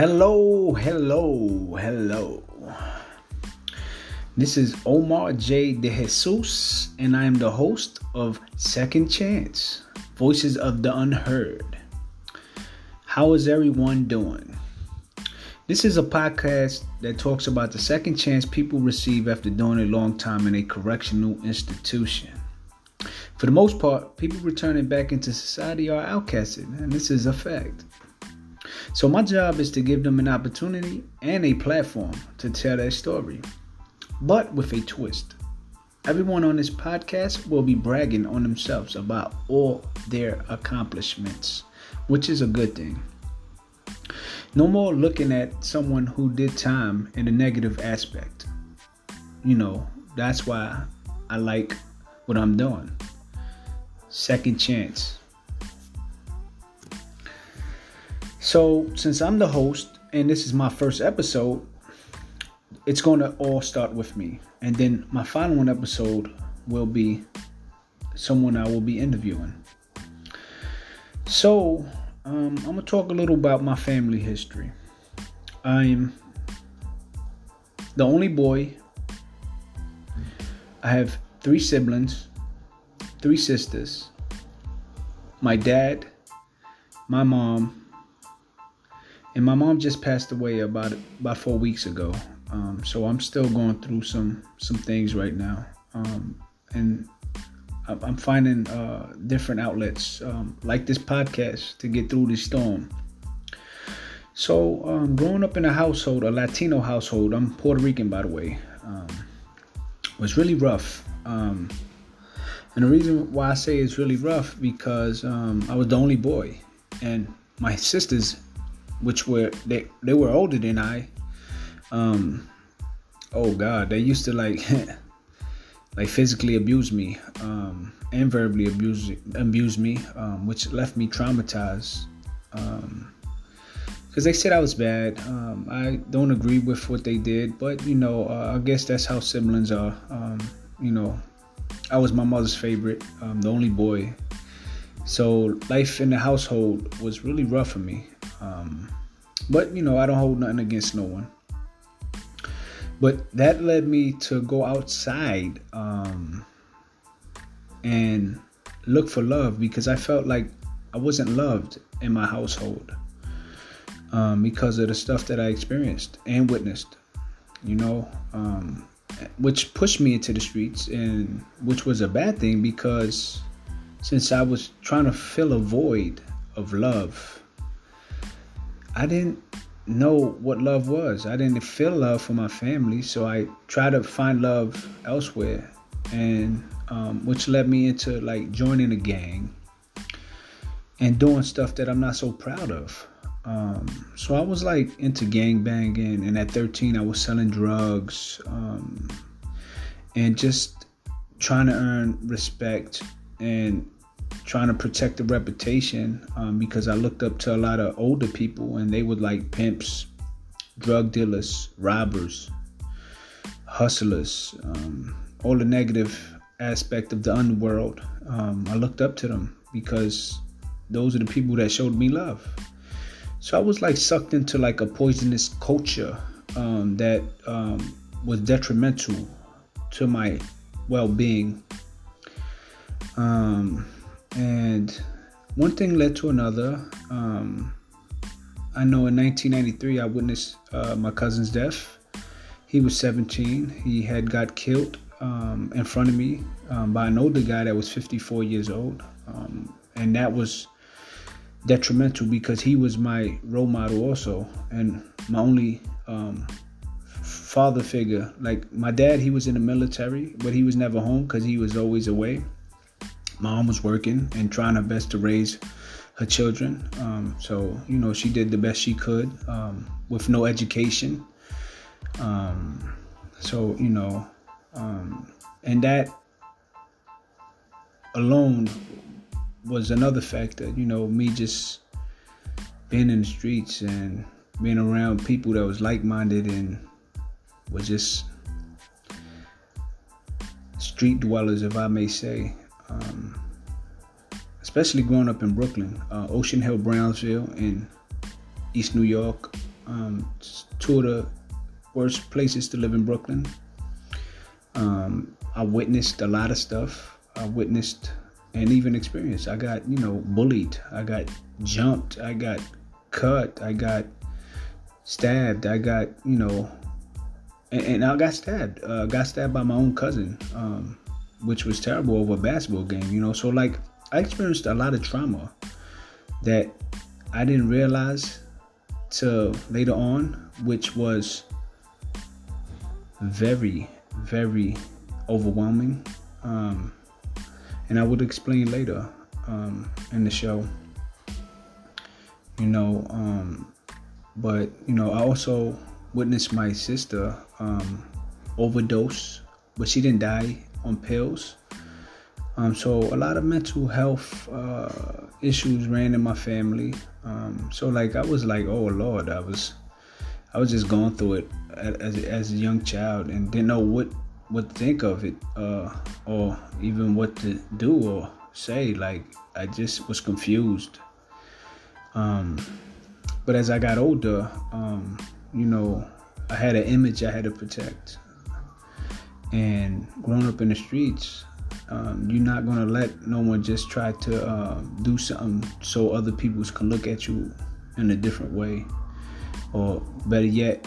Hello, hello, hello. This is Omar J. De Jesus, and I am the host of Second Chance Voices of the Unheard. How is everyone doing? This is a podcast that talks about the second chance people receive after doing a long time in a correctional institution. For the most part, people returning back into society are outcasted, and this is a fact. So, my job is to give them an opportunity and a platform to tell their story, but with a twist. Everyone on this podcast will be bragging on themselves about all their accomplishments, which is a good thing. No more looking at someone who did time in a negative aspect. You know, that's why I like what I'm doing. Second chance. So, since I'm the host and this is my first episode, it's going to all start with me. And then my final one episode will be someone I will be interviewing. So, um, I'm gonna talk a little about my family history. I'm the only boy. I have three siblings, three sisters, my dad, my mom, and my mom just passed away about about four weeks ago. Um, so I'm still going through some some things right now, um, and I'm finding uh, different outlets um, like this podcast to get through this storm. So, um, growing up in a household, a Latino household, I'm Puerto Rican by the way, um, was really rough. Um, and the reason why I say it's really rough because I was the only boy, and my sisters, which were they they were older than I. Um, oh God, they used to like. like physically abuse me um, and verbally abused abuse me, um, which left me traumatized. Um, Because um, they said I was bad. Um, I don't agree with what they did, but you know, uh, I guess that's how siblings are. Um, you know, I was my mother's favorite, um, the only boy. So life in the household was really rough for me. But you know, I don't hold nothing against no one. But that led me to go outside um, and look for love because I felt like I wasn't loved in my household um, because of the stuff that I experienced and witnessed, you know, um, which pushed me into the streets and which was a bad thing because since I was trying to fill a void of love, I didn't know what love was. I didn't feel love for my family, so I tried to find love elsewhere, and um, which led me into like joining a gang and doing stuff that I'm not so proud of. Um, so I was like into gang banging, and at 13 I was selling drugs um, and just trying to earn respect and trying to protect the reputation um, because I looked up to a lot of older people and they were like pimps, drug dealers, robbers, hustlers, um, all the negative aspect of the underworld. Um, I looked up to them because those are the people that showed me love. So I was like sucked into like a poisonous culture um, that um, was detrimental to my well-being. Um, and one thing led to another. Um, I know in 1993 I witnessed uh, my cousin's death. He was 17. He had got killed um, in front of me um, by an older guy that was 54 years old, um, and that was detrimental because he was my role model also, and my only um, father figure. Like my dad, he was in the military, but he was never home because he was always away mom was working and trying her best to raise her children. Um, so you know she did the best she could um, with no education. Um, so you know, um, and that alone was another factor. You know, me just being in the streets and being around people that was like-minded and was just street dwellers, if I may say um, especially growing up in Brooklyn, uh, Ocean Hill, Brownsville, in East New York. Um, two of the worst places to live in Brooklyn. Um, I witnessed a lot of stuff. I witnessed and even experienced. I got, you know, bullied. I got jumped. I got cut. I got stabbed. I got, you know, and, and I got stabbed. Uh, got stabbed by my own cousin, um, which was terrible over a basketball game, you know. So, like, I experienced a lot of trauma that I didn't realize till later on, which was very, very overwhelming. Um, and I would explain later um, in the show. You know, um, but you know, I also witnessed my sister um, overdose, but she didn't die on pills. Um, so a lot of mental health uh, issues ran in my family. Um, so like I was like, oh Lord, I was, I was just going through it as, as a young child and didn't know what what to think of it uh, or even what to do or say. Like I just was confused. Um, but as I got older, um, you know, I had an image I had to protect. And growing up in the streets, um, you're not gonna let no one just try to uh, do something so other people can look at you in a different way, or better yet,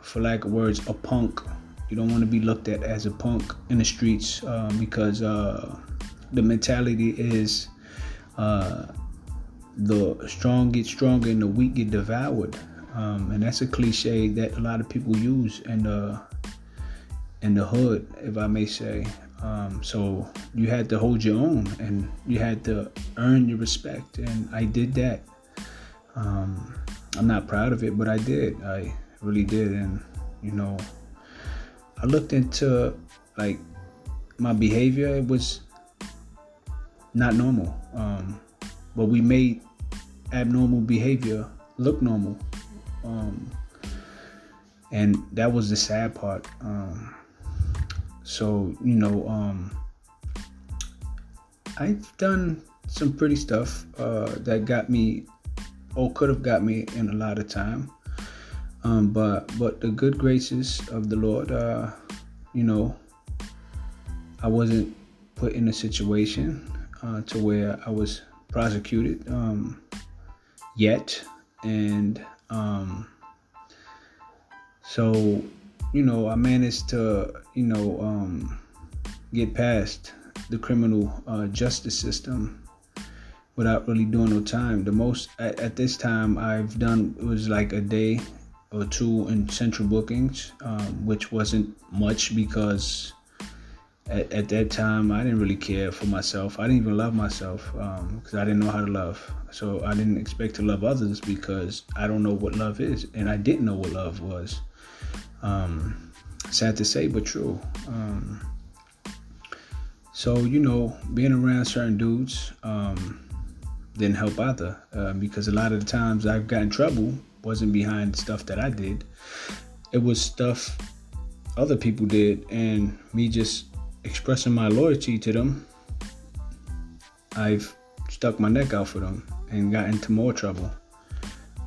for lack of words, a punk. You don't want to be looked at as a punk in the streets um, because uh, the mentality is uh, the strong get stronger and the weak get devoured. Um, and that's a cliche that a lot of people use. And the in the hood, if I may say. Um, so you had to hold your own, and you had to earn your respect, and I did that. Um, I'm not proud of it, but I did. I really did, and you know, I looked into like my behavior. It was not normal. Um, but we made abnormal behavior look normal. Um, and that was the sad part. Um, so, you know, um, I've done some pretty stuff uh, that got me, or could have got me in a lot of time. Um, but but the good graces of the Lord, uh, you know, I wasn't put in a situation uh, to where I was prosecuted um, yet, and um, so you know I managed to you know um, get past the criminal uh, justice system without really doing no time. The most at, at this time I've done was like a day or two in central bookings, um, which wasn't much because at, at, that time I didn't really care for myself. I didn't even love myself because um, I didn't know how to love. So I didn't expect to love others because I don't know what love is, and I didn't know what love was. Um, sad to say, but true. Um, so you know, being around certain dudes um, didn't help either uh, because a lot of the times I've gotten trouble wasn't behind stuff that I did. It was stuff other people did, and me just expressing my loyalty to them. I've stuck my neck out for them and got into more trouble,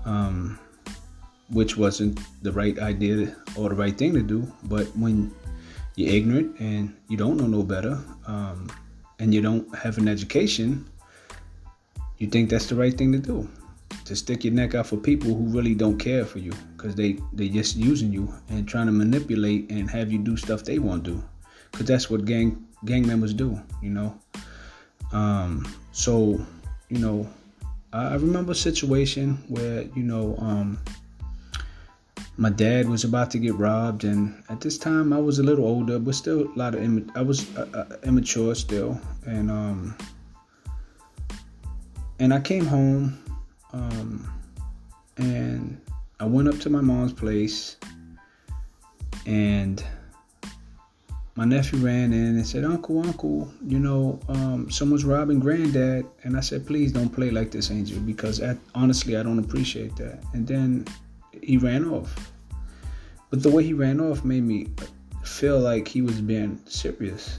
um, which wasn't the right idea or the right thing to do. But when you're ignorant and you don't know no better, um, and you don't have an education, you think that's the right thing to do to stick your neck out for people who really don't care for you because they they just using you and trying to manipulate and have you do stuff they want to do because that's what gang gang members do you know um so you know I, I remember a situation where you know um my dad was about to get robbed and at this time i was a little older but still a lot of Im- i was uh, uh, immature still and um and i came home um, and I went up to my mom's place, and my nephew ran in and said, Uncle, Uncle, you know, um, someone's robbing granddad. And I said, Please don't play like this, Angel, because honestly, I don't appreciate that. And then he ran off. But the way he ran off made me feel like he was being serious.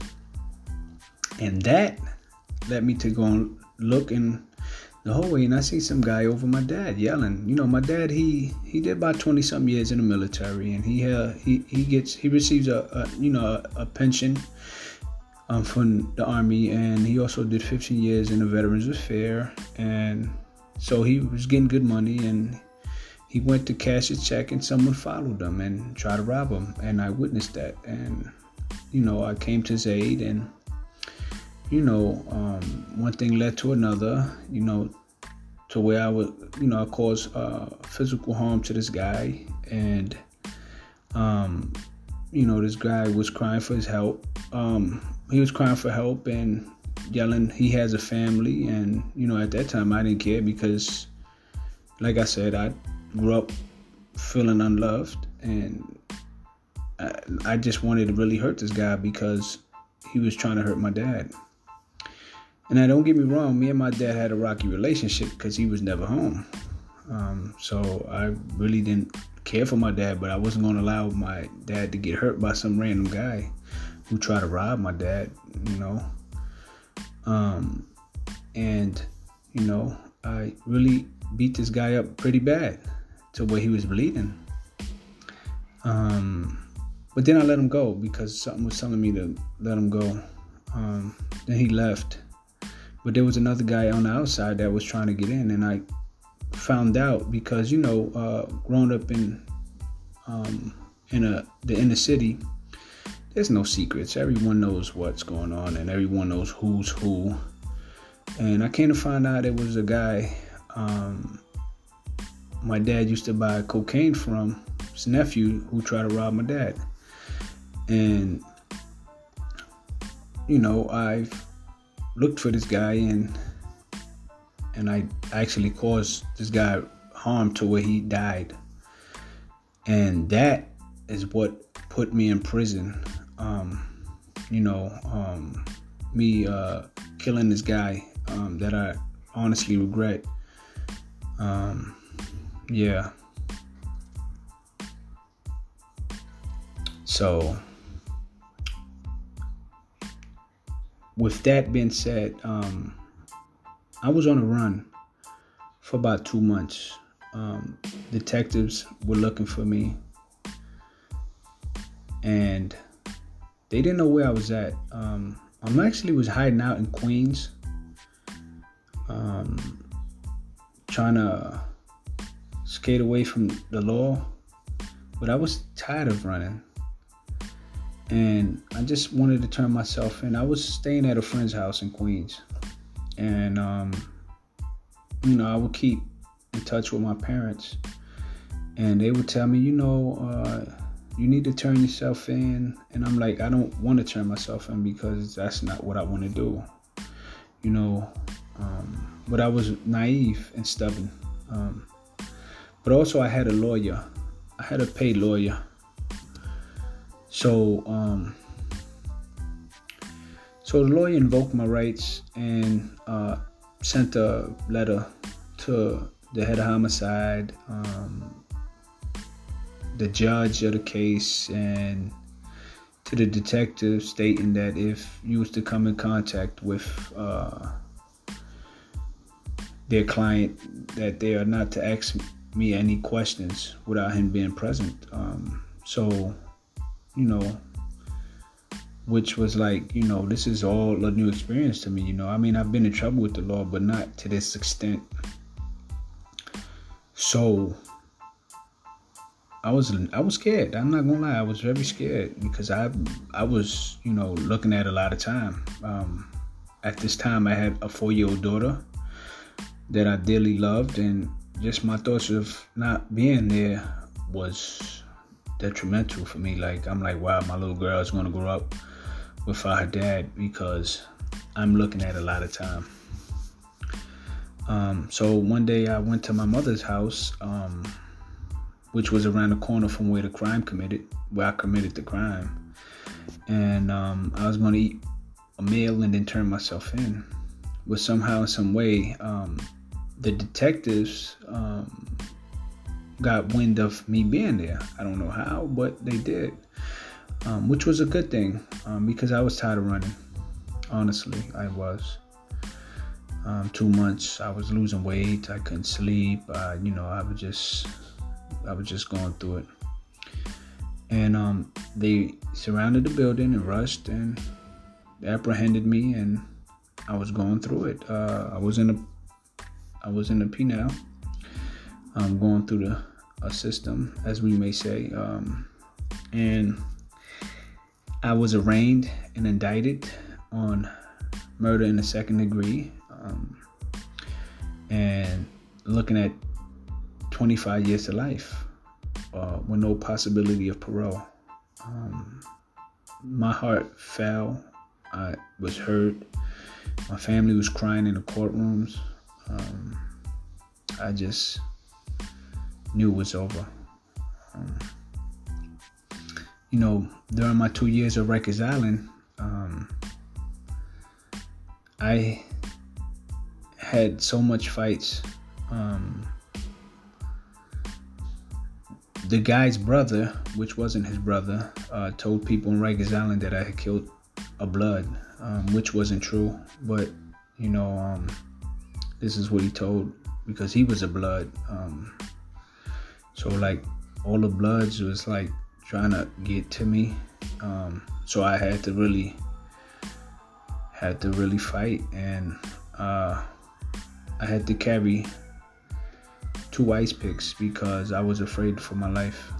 And that led me to go and look in the hallway, and I see some guy over my dad yelling. You know, my dad he he did about twenty some years in the military, and he uh, he he gets he receives a, a you know a, a pension um, from the army, and he also did 15 years in the Veterans Affairs, and so he was getting good money, and he went to cash a check, and someone followed him and tried to rob him, and I witnessed that, and you know I came to his aid, and you know um, one thing led to another, you know, to where I would you know I caused uh, physical harm to this guy, and um, you know this guy was crying for his help. Um, he was crying for help and yelling he has a family. And you know at that time i didn't care because like i said i grew up feeling unloved and I, just wanted to really hurt this guy because he was trying to hurt my dad. And now don't get me wrong me and my dad had a rocky relationship because he was never home. Um, so i really didn't care for my dad but i wasn't going to allow my dad to get hurt by some random guy who tried to rob my dad, you know. Um, and, you know, I really beat this guy up pretty bad to where he was bleeding. Um, but then I let him go because something was telling me to let him go. Um, then he left. But there was another guy on the outside that was trying to get in, and I found out because you know, uh, growing up in um, in a the inner city, there's no secrets. Everyone knows what's going on and everyone knows who's who. And I came to find out it was a guy um, my dad used to buy cocaine from, his nephew who tried to rob my dad. And, you know, I looked for this guy and and I actually caused this guy harm to where he died. And that is what put me in prison um, you know, um, me uh, killing this guy um, that I honestly regret. Um, yeah. So, with that being said, um, I was on a run for about two months. Um, detectives were looking for me, and they didn't know where I was at. Um, I'm actually was hiding out in Queens, um, trying to skate away from the law, but I was tired of running, and I just wanted to turn myself in. I was staying at a friend's house in Queens, and um, you know I would keep in touch with my parents, and they would tell me, you know. Uh, you need to turn yourself in. And I'm like, I don't want to turn myself in because that's not what I want to do. You know, um, but I was naive and stubborn. Um, but also, I had a lawyer. I had a paid lawyer. So, um, so the lawyer invoked my rights and uh, sent a letter to the head of homicide, um, the judge of the case and to the detective stating that if you was to come in contact with uh, their client that they are not to ask me any questions without him being present um, so you know which was like you know this is all a new experience to me you know i mean i've been in trouble with the law but not to this extent so I was I was scared. I'm not gonna lie, I was very scared because I I was you know looking at a lot of time. Um, at this time, I had a four year old daughter that I dearly loved, and just my thoughts of not being there was detrimental for me. Like I'm like, wow, my little girl is gonna grow up without her dad because I'm looking at a lot of time. Um, so one day I went to my mother's house. Um, which was around the corner from where the crime committed, where I committed the crime. And um, I was going to eat a meal and then turn myself in. But somehow, in some way, um, the detectives um, got wind of me being there. I don't know how, but they did, um, which was a good thing um, because I was tired of running. Honestly, I was. um, two months. I was losing weight. I couldn't sleep. Uh, you know, I was just, I was just going through it. And um, they surrounded the building and rushed and apprehended me, and I was going through it. Uh, I was in a, I was in a P now. I'm going through the a system, as we may say, um, and I was arraigned and indicted on murder in the second degree, um, and looking at 25 years to life uh, with no possibility of parole. Um, my heart fell. I was hurt. My family was crying in the courtrooms. Um, I just knew it was over. Um, you know, during my two years of Rikers Island, um, I had so much fights. Um, the guy's brother, which wasn't his brother, uh, told people in Rikers Island that I had killed a blood, um, which wasn't true. But you know, um, this is what he told because he was a blood. Um, so like all the bloods was like trying to get to me. Um, so I had to really had to really fight and uh, I had to carry two ice picks because I was afraid for my life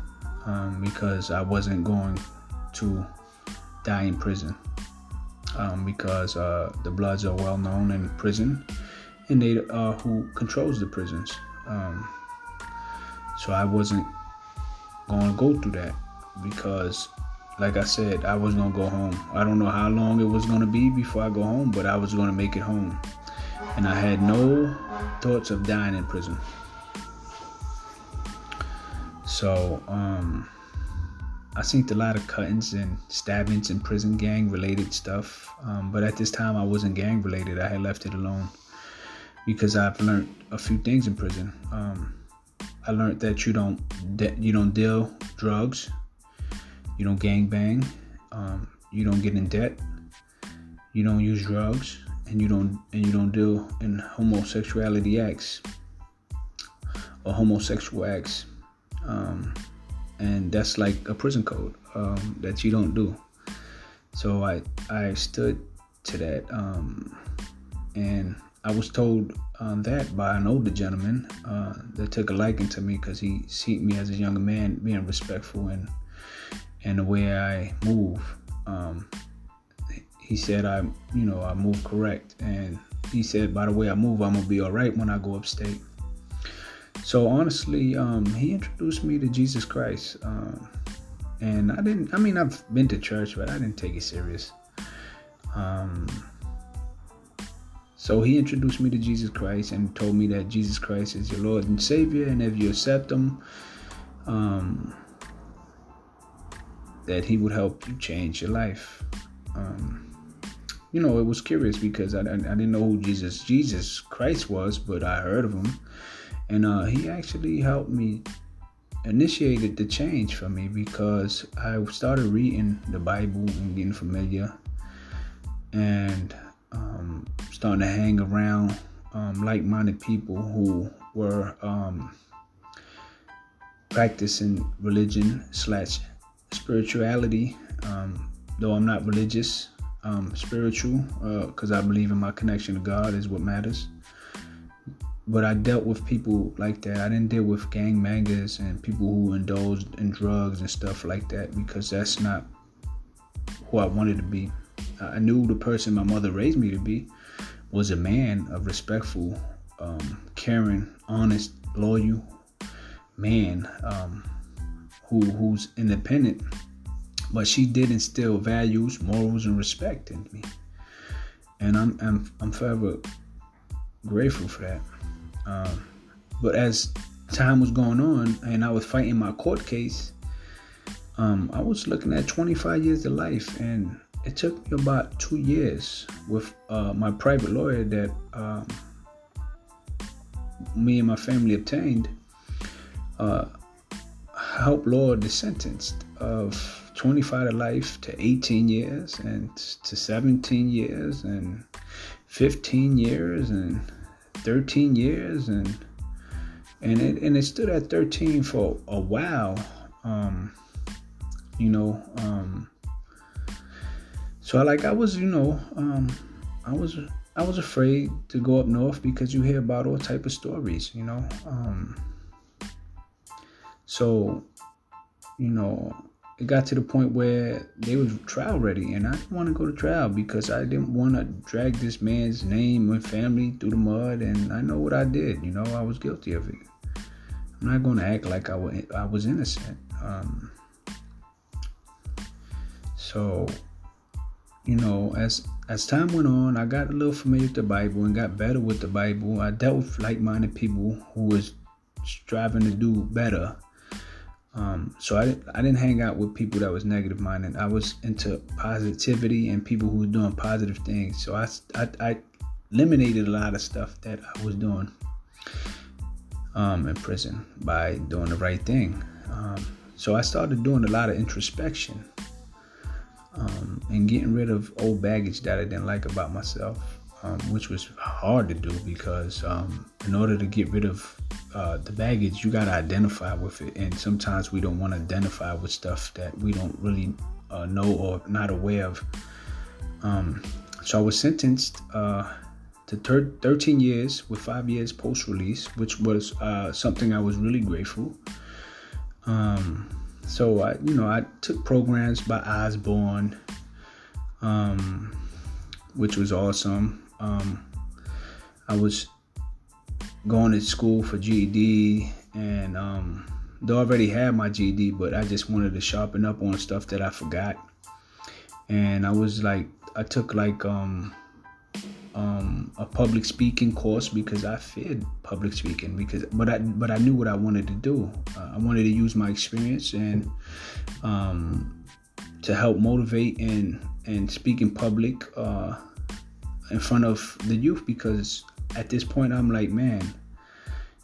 um, because I wasn't going to die in prison um, because uh, the Bloods are well known in prison and they are who controls the prisons. Um, so I wasn't going to go through that because like I said, I was gonna go home. I don't know how long it was gonna be before I go home, but I was gonna make it home. And I had no thoughts of dying in prison. So, um, I seen a lot of cuttings and stabbings and prison, gang related stuff. Um, but at this time, I wasn't gang related. I had left it alone because I've learned a few things in prison. Um, I learned that you don't de- you don't deal drugs. You don't gang bang, um, you don't get in debt, you don't use drugs, and you don't and you don't deal in homosexuality acts or homosexual acts, um, and that's like a prison code um, that you don't do. So I I stood to that, um, and I was told um, that by an older gentleman uh, that took a liking to me because he seen me as a younger man being respectful and and the way I move. Um, he said I, you know, I move correct, and he said by the way I move, I'm gonna be all right when I go upstate. So honestly, um, he introduced me to Jesus Christ, um, and I didn't. I mean, I've been to church, but I didn't take it serious. Um, so he introduced me to Jesus Christ and told me that Jesus Christ is your Lord and Savior, and if you accept Him, um, that he would help you change your life. Um, you know, it was curious because I, I, I, didn't know who Jesus Jesus Christ was, but I heard of him, and uh, he actually helped me initiated the change for me because I started reading the Bible and getting familiar, and um, starting to hang around um, like-minded people who were um, practicing religion slash spirituality, um, though I'm not religious, um, spiritual, because uh, I believe in my connection to God is what matters. But I dealt with people like that. I didn't deal with gang mangas and people who indulged in drugs and stuff like that because that's not who I wanted to be. I knew the person my mother raised me to be was a man, a respectful, um, caring, honest, loyal man. Um, who who's independent, but she did instill values, morals, and respect in me, and I'm I'm I'm forever grateful for that. Um, but as time was going on, and I was fighting my court case, um, I was looking at 25 years of life, and it took me about two years with uh, my private lawyer that um, me and my family obtained. Uh, help lower the sentence of 25 to life to 18 years and to 17 years and 15 years and 13 years and and it and it stood at 13 for a while um you know um so I like I was you know um I was I was afraid to go up north because you hear about all type of stories you know um so you know it got to the point where they was trial ready and I didn't want to go to trial because I didn't want to drag this man's name and family through the mud and I know what I did you know I was guilty of it. I'm not going to act like I was, I was innocent um, so you know as as time went on I got a little familiar with the Bible and got better with the Bible I dealt with like-minded people who was striving to do better um, so I, I didn't hang out with people that was negative minded. I was into positivity and people who were doing positive things. So I, I, I eliminated a lot of stuff that I was doing um, in prison by doing the right thing. Um, so I started doing a lot of introspection um, and getting rid of old baggage that I didn't like about myself um, which was hard to do because um, in order to get rid of uh, the baggage, you got to identify with it. And sometimes we don't want to identify with stuff that we don't really uh, know or not aware of. Um, so I was sentenced uh, to thir- 13 years with five years post release, which was uh, something I was really grateful. Um, so I, you know, I took programs by Osborne, um, which was awesome. Um, I was going to school for GED, and um, I already had my GED, but I just wanted to sharpen up on stuff that I forgot. And I was like, I took like um, um, a public speaking course because I feared public speaking because, but I but I knew what I wanted to do. Uh, I wanted to use my experience and um, to help motivate and and speak in public. Uh, in front of the youth because at this point I'm like, man,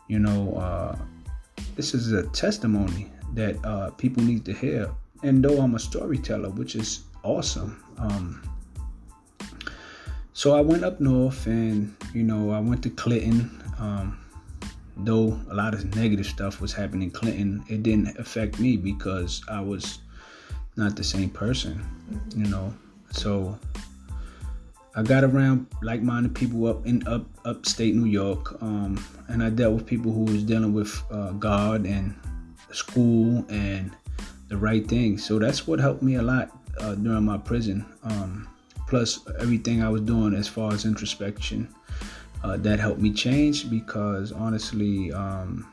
you know, uh, this is a testimony that uh, people need to hear. And though I'm a storyteller, which is awesome, um, so I went up north and you know I went to Clinton. Um, though a lot of negative stuff was happening in Clinton, it didn't affect me because I was not the same person, you know. So I got around like-minded people up in up upstate New York, um, and I dealt with people who was dealing with uh, God and school and the right thing. So that's what helped me a lot uh, during my prison. Um, plus everything I was doing as far as introspection, uh, that helped me change because honestly, um,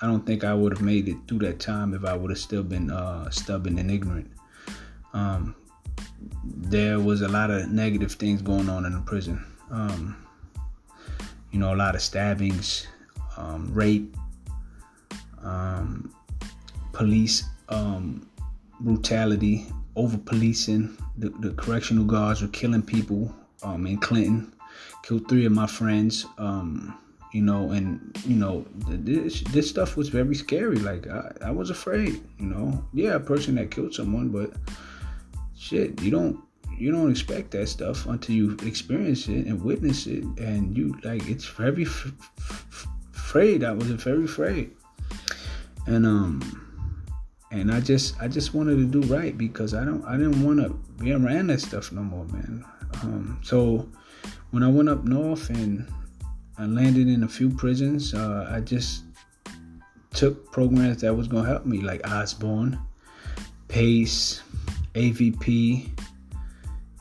I don't think I would have made it through that time if I would have still been uh, stubborn and ignorant. Um, there was a lot of negative things going on in the prison. Um, you know, a lot of stabbings, um, rape, um, police um, brutality, over policing. The, the, correctional guards were killing people um, in Clinton. Killed three of my friends. Um, you know, and you know, this this stuff was very scary. Like I, I was afraid. You know, yeah, a person that killed someone, but shit, you don't you don't expect that stuff until you experience it and witness it, and you like it's very f- f- afraid. I was very afraid, and um, and I just I just wanted to do right because I don't I didn't want to be around that stuff no more, man. Um, so when I went up north and I landed in a few prisons, uh, I just took programs that was gonna help me, like Osborne, Pace, AVP,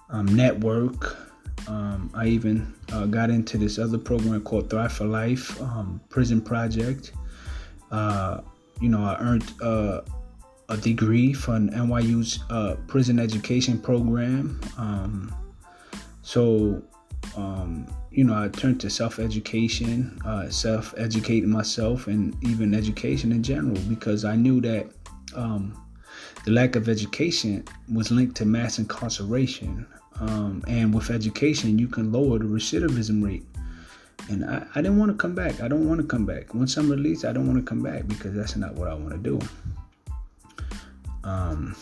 um, Network. Um, I even uh, got into this other program called Thrive for Life, um, Prison Project. Uh, you know, I earned uh, a degree from NYU's uh, prison education program. Um, so, um, you know, I turned to self education, uh, self educating myself, and even education in general because I knew that um, the lack of education was linked to mass incarceration. Um, and with education, you can lower the recidivism rate. And I, I didn't want to come back. I don't want to come back. Once I'm released, I don't want to come back because that's not what I want to do. Um,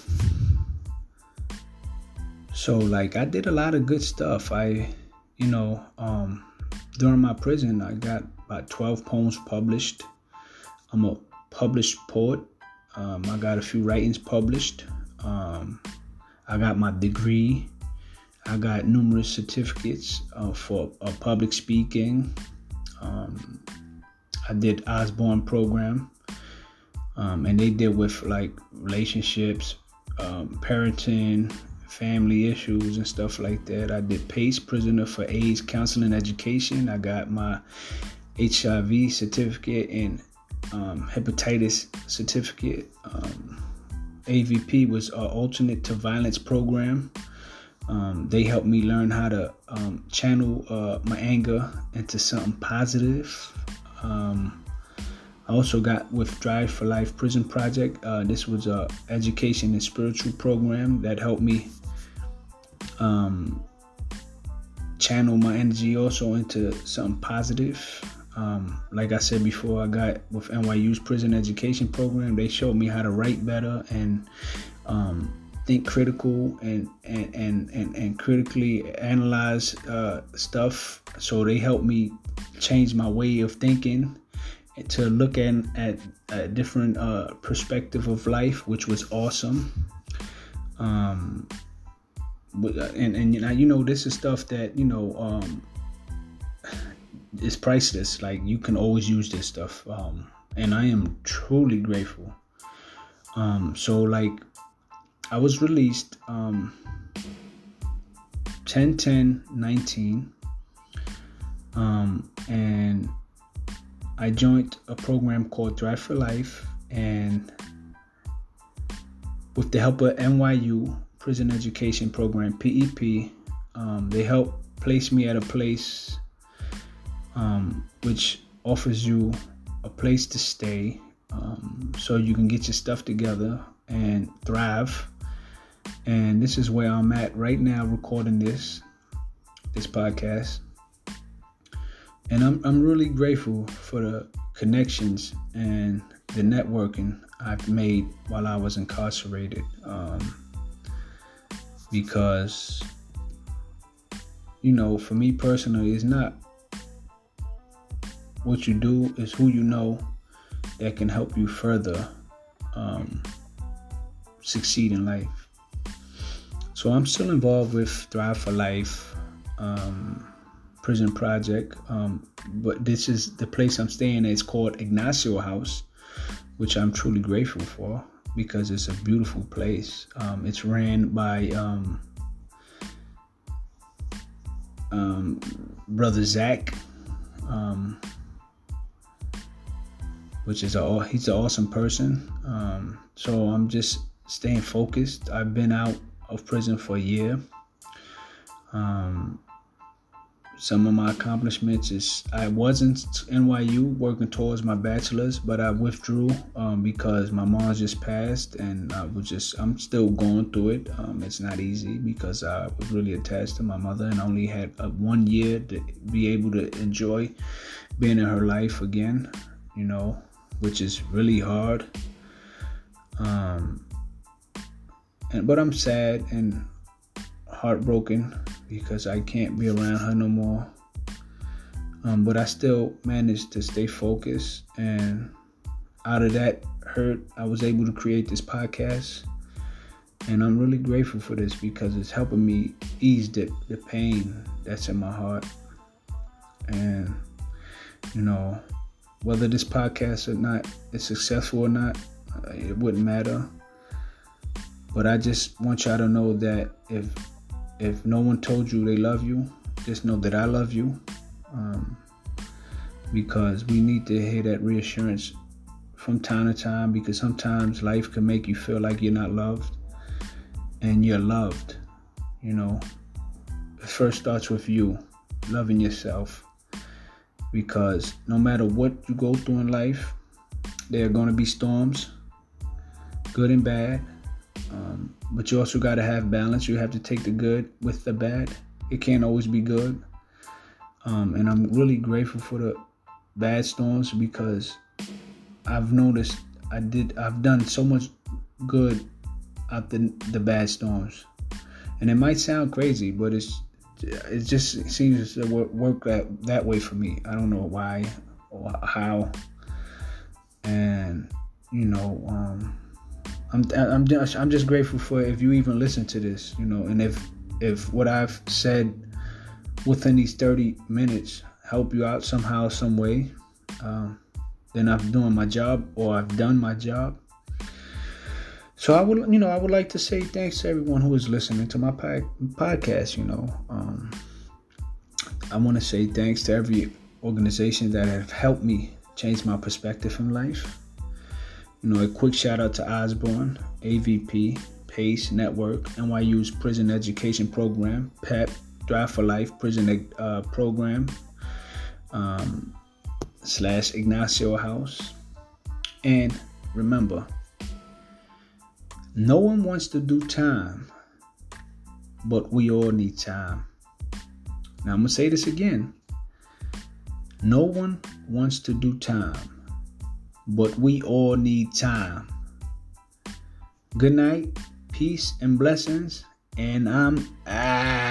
so like I did a lot of good stuff. I you know, um, during my prison, I got about 12 poems published. I'm a published poet. Um, I got a few writings published. Um, I got my degree. I got numerous certificates uh, for uh, public speaking. Um, I did Osborne program, um, and they deal with like relationships, um, parenting, family issues, and stuff like that. I did PACE, Prisoner for AIDS Counseling Education. I got my HIV certificate and um, hepatitis certificate. Um, AVP was an alternate to violence program. Um, they helped me learn how to um, channel uh, my anger into something positive. Um, I also got with Thrive for Life Prison Project. Uh, this was a education and spiritual program that helped me um, channel my energy also into something positive. Um, like I said before, I got with NYU's prison education program. They showed me how to write better and um, think critical and and and and, and critically analyze uh, stuff. So they helped me change my way of thinking to look at, at a different uh, perspective of life, which was awesome. Um, and and you know you know this is stuff that you know um, it's priceless. Like you can always use this stuff. Um, and I am truly grateful. Um, so like I was released um 10 10 19 um, and I joined a program called Thrive for Life and with the help of NYU Prison Education Program PEP um, they helped place me at a place um, which offers you a place to stay um, so you can get your stuff together and thrive. And this is where I'm at right now, recording this this podcast. And I'm I'm really grateful for the connections and the networking I've made while I was incarcerated. Um, because you know, for me personally, it's not what you do is who you know that can help you further um, succeed in life. So I'm still involved with Thrive for Life um, Prison Project, um, but this is the place I'm staying. It's called Ignacio House, which I'm truly grateful for because it's a beautiful place. Um, it's ran by um, um, brother Zach. Um, which is a he's an awesome person. Um, so I'm just staying focused. I've been out of prison for a year. Um, some of my accomplishments is I wasn't NYU working towards my bachelor's, but I withdrew um, because my mom just passed, and I was just I'm still going through it. Um, it's not easy because I was really attached to my mother and I only had a, one year to be able to enjoy being in her life again. You know, which is really hard. Um, and but I'm sad and heartbroken because I can't be around her no more. Um, but I still managed to stay focused, and out of that hurt, I was able to create this podcast. And I'm really grateful for this because it's helping me ease the, the pain that's in my heart. And, you know, whether this podcast or not is successful or not, uh, it wouldn't matter. But I just want y'all to know that if if no one told you they love you, just know that I love you. Um, because we need to hear that reassurance from time to time because sometimes life can make you feel like you're not loved and you're loved. You know, it first starts with you loving yourself because no matter what you go through in life, there are going to be storms, good and bad. Um, but you also got to have balance. You have to take the good with the bad. It can't always be good. Um, and I'm really grateful for the bad storms because I've noticed I did I've done so much good out the the bad storms. And it might sound crazy, but it's it just seems to work that that way for me. I don't know why or how, and you know, um, I'm I'm just I'm just grateful for if you even listen to this, you know, and if if what I've said within these 30 minutes help you out somehow, some way, um, then I'm doing my job or I've done my job. So I would, you know, I would like to say thanks to everyone who is listening to my podcast. You know, um, I want to say thanks to every organization that have helped me change my perspective in life. You know, a quick shout out to Osborne, AVP, PACE Network, NYU's Prison Education Program, PEP, Thrive for Life Prison uh, Program, um, slash Ignacio House. And remember, no one wants to do time, but we all need time. Now, I'm going to say this again. No one wants to do time, but we all need time. Good night, peace, and blessings, and I'm out.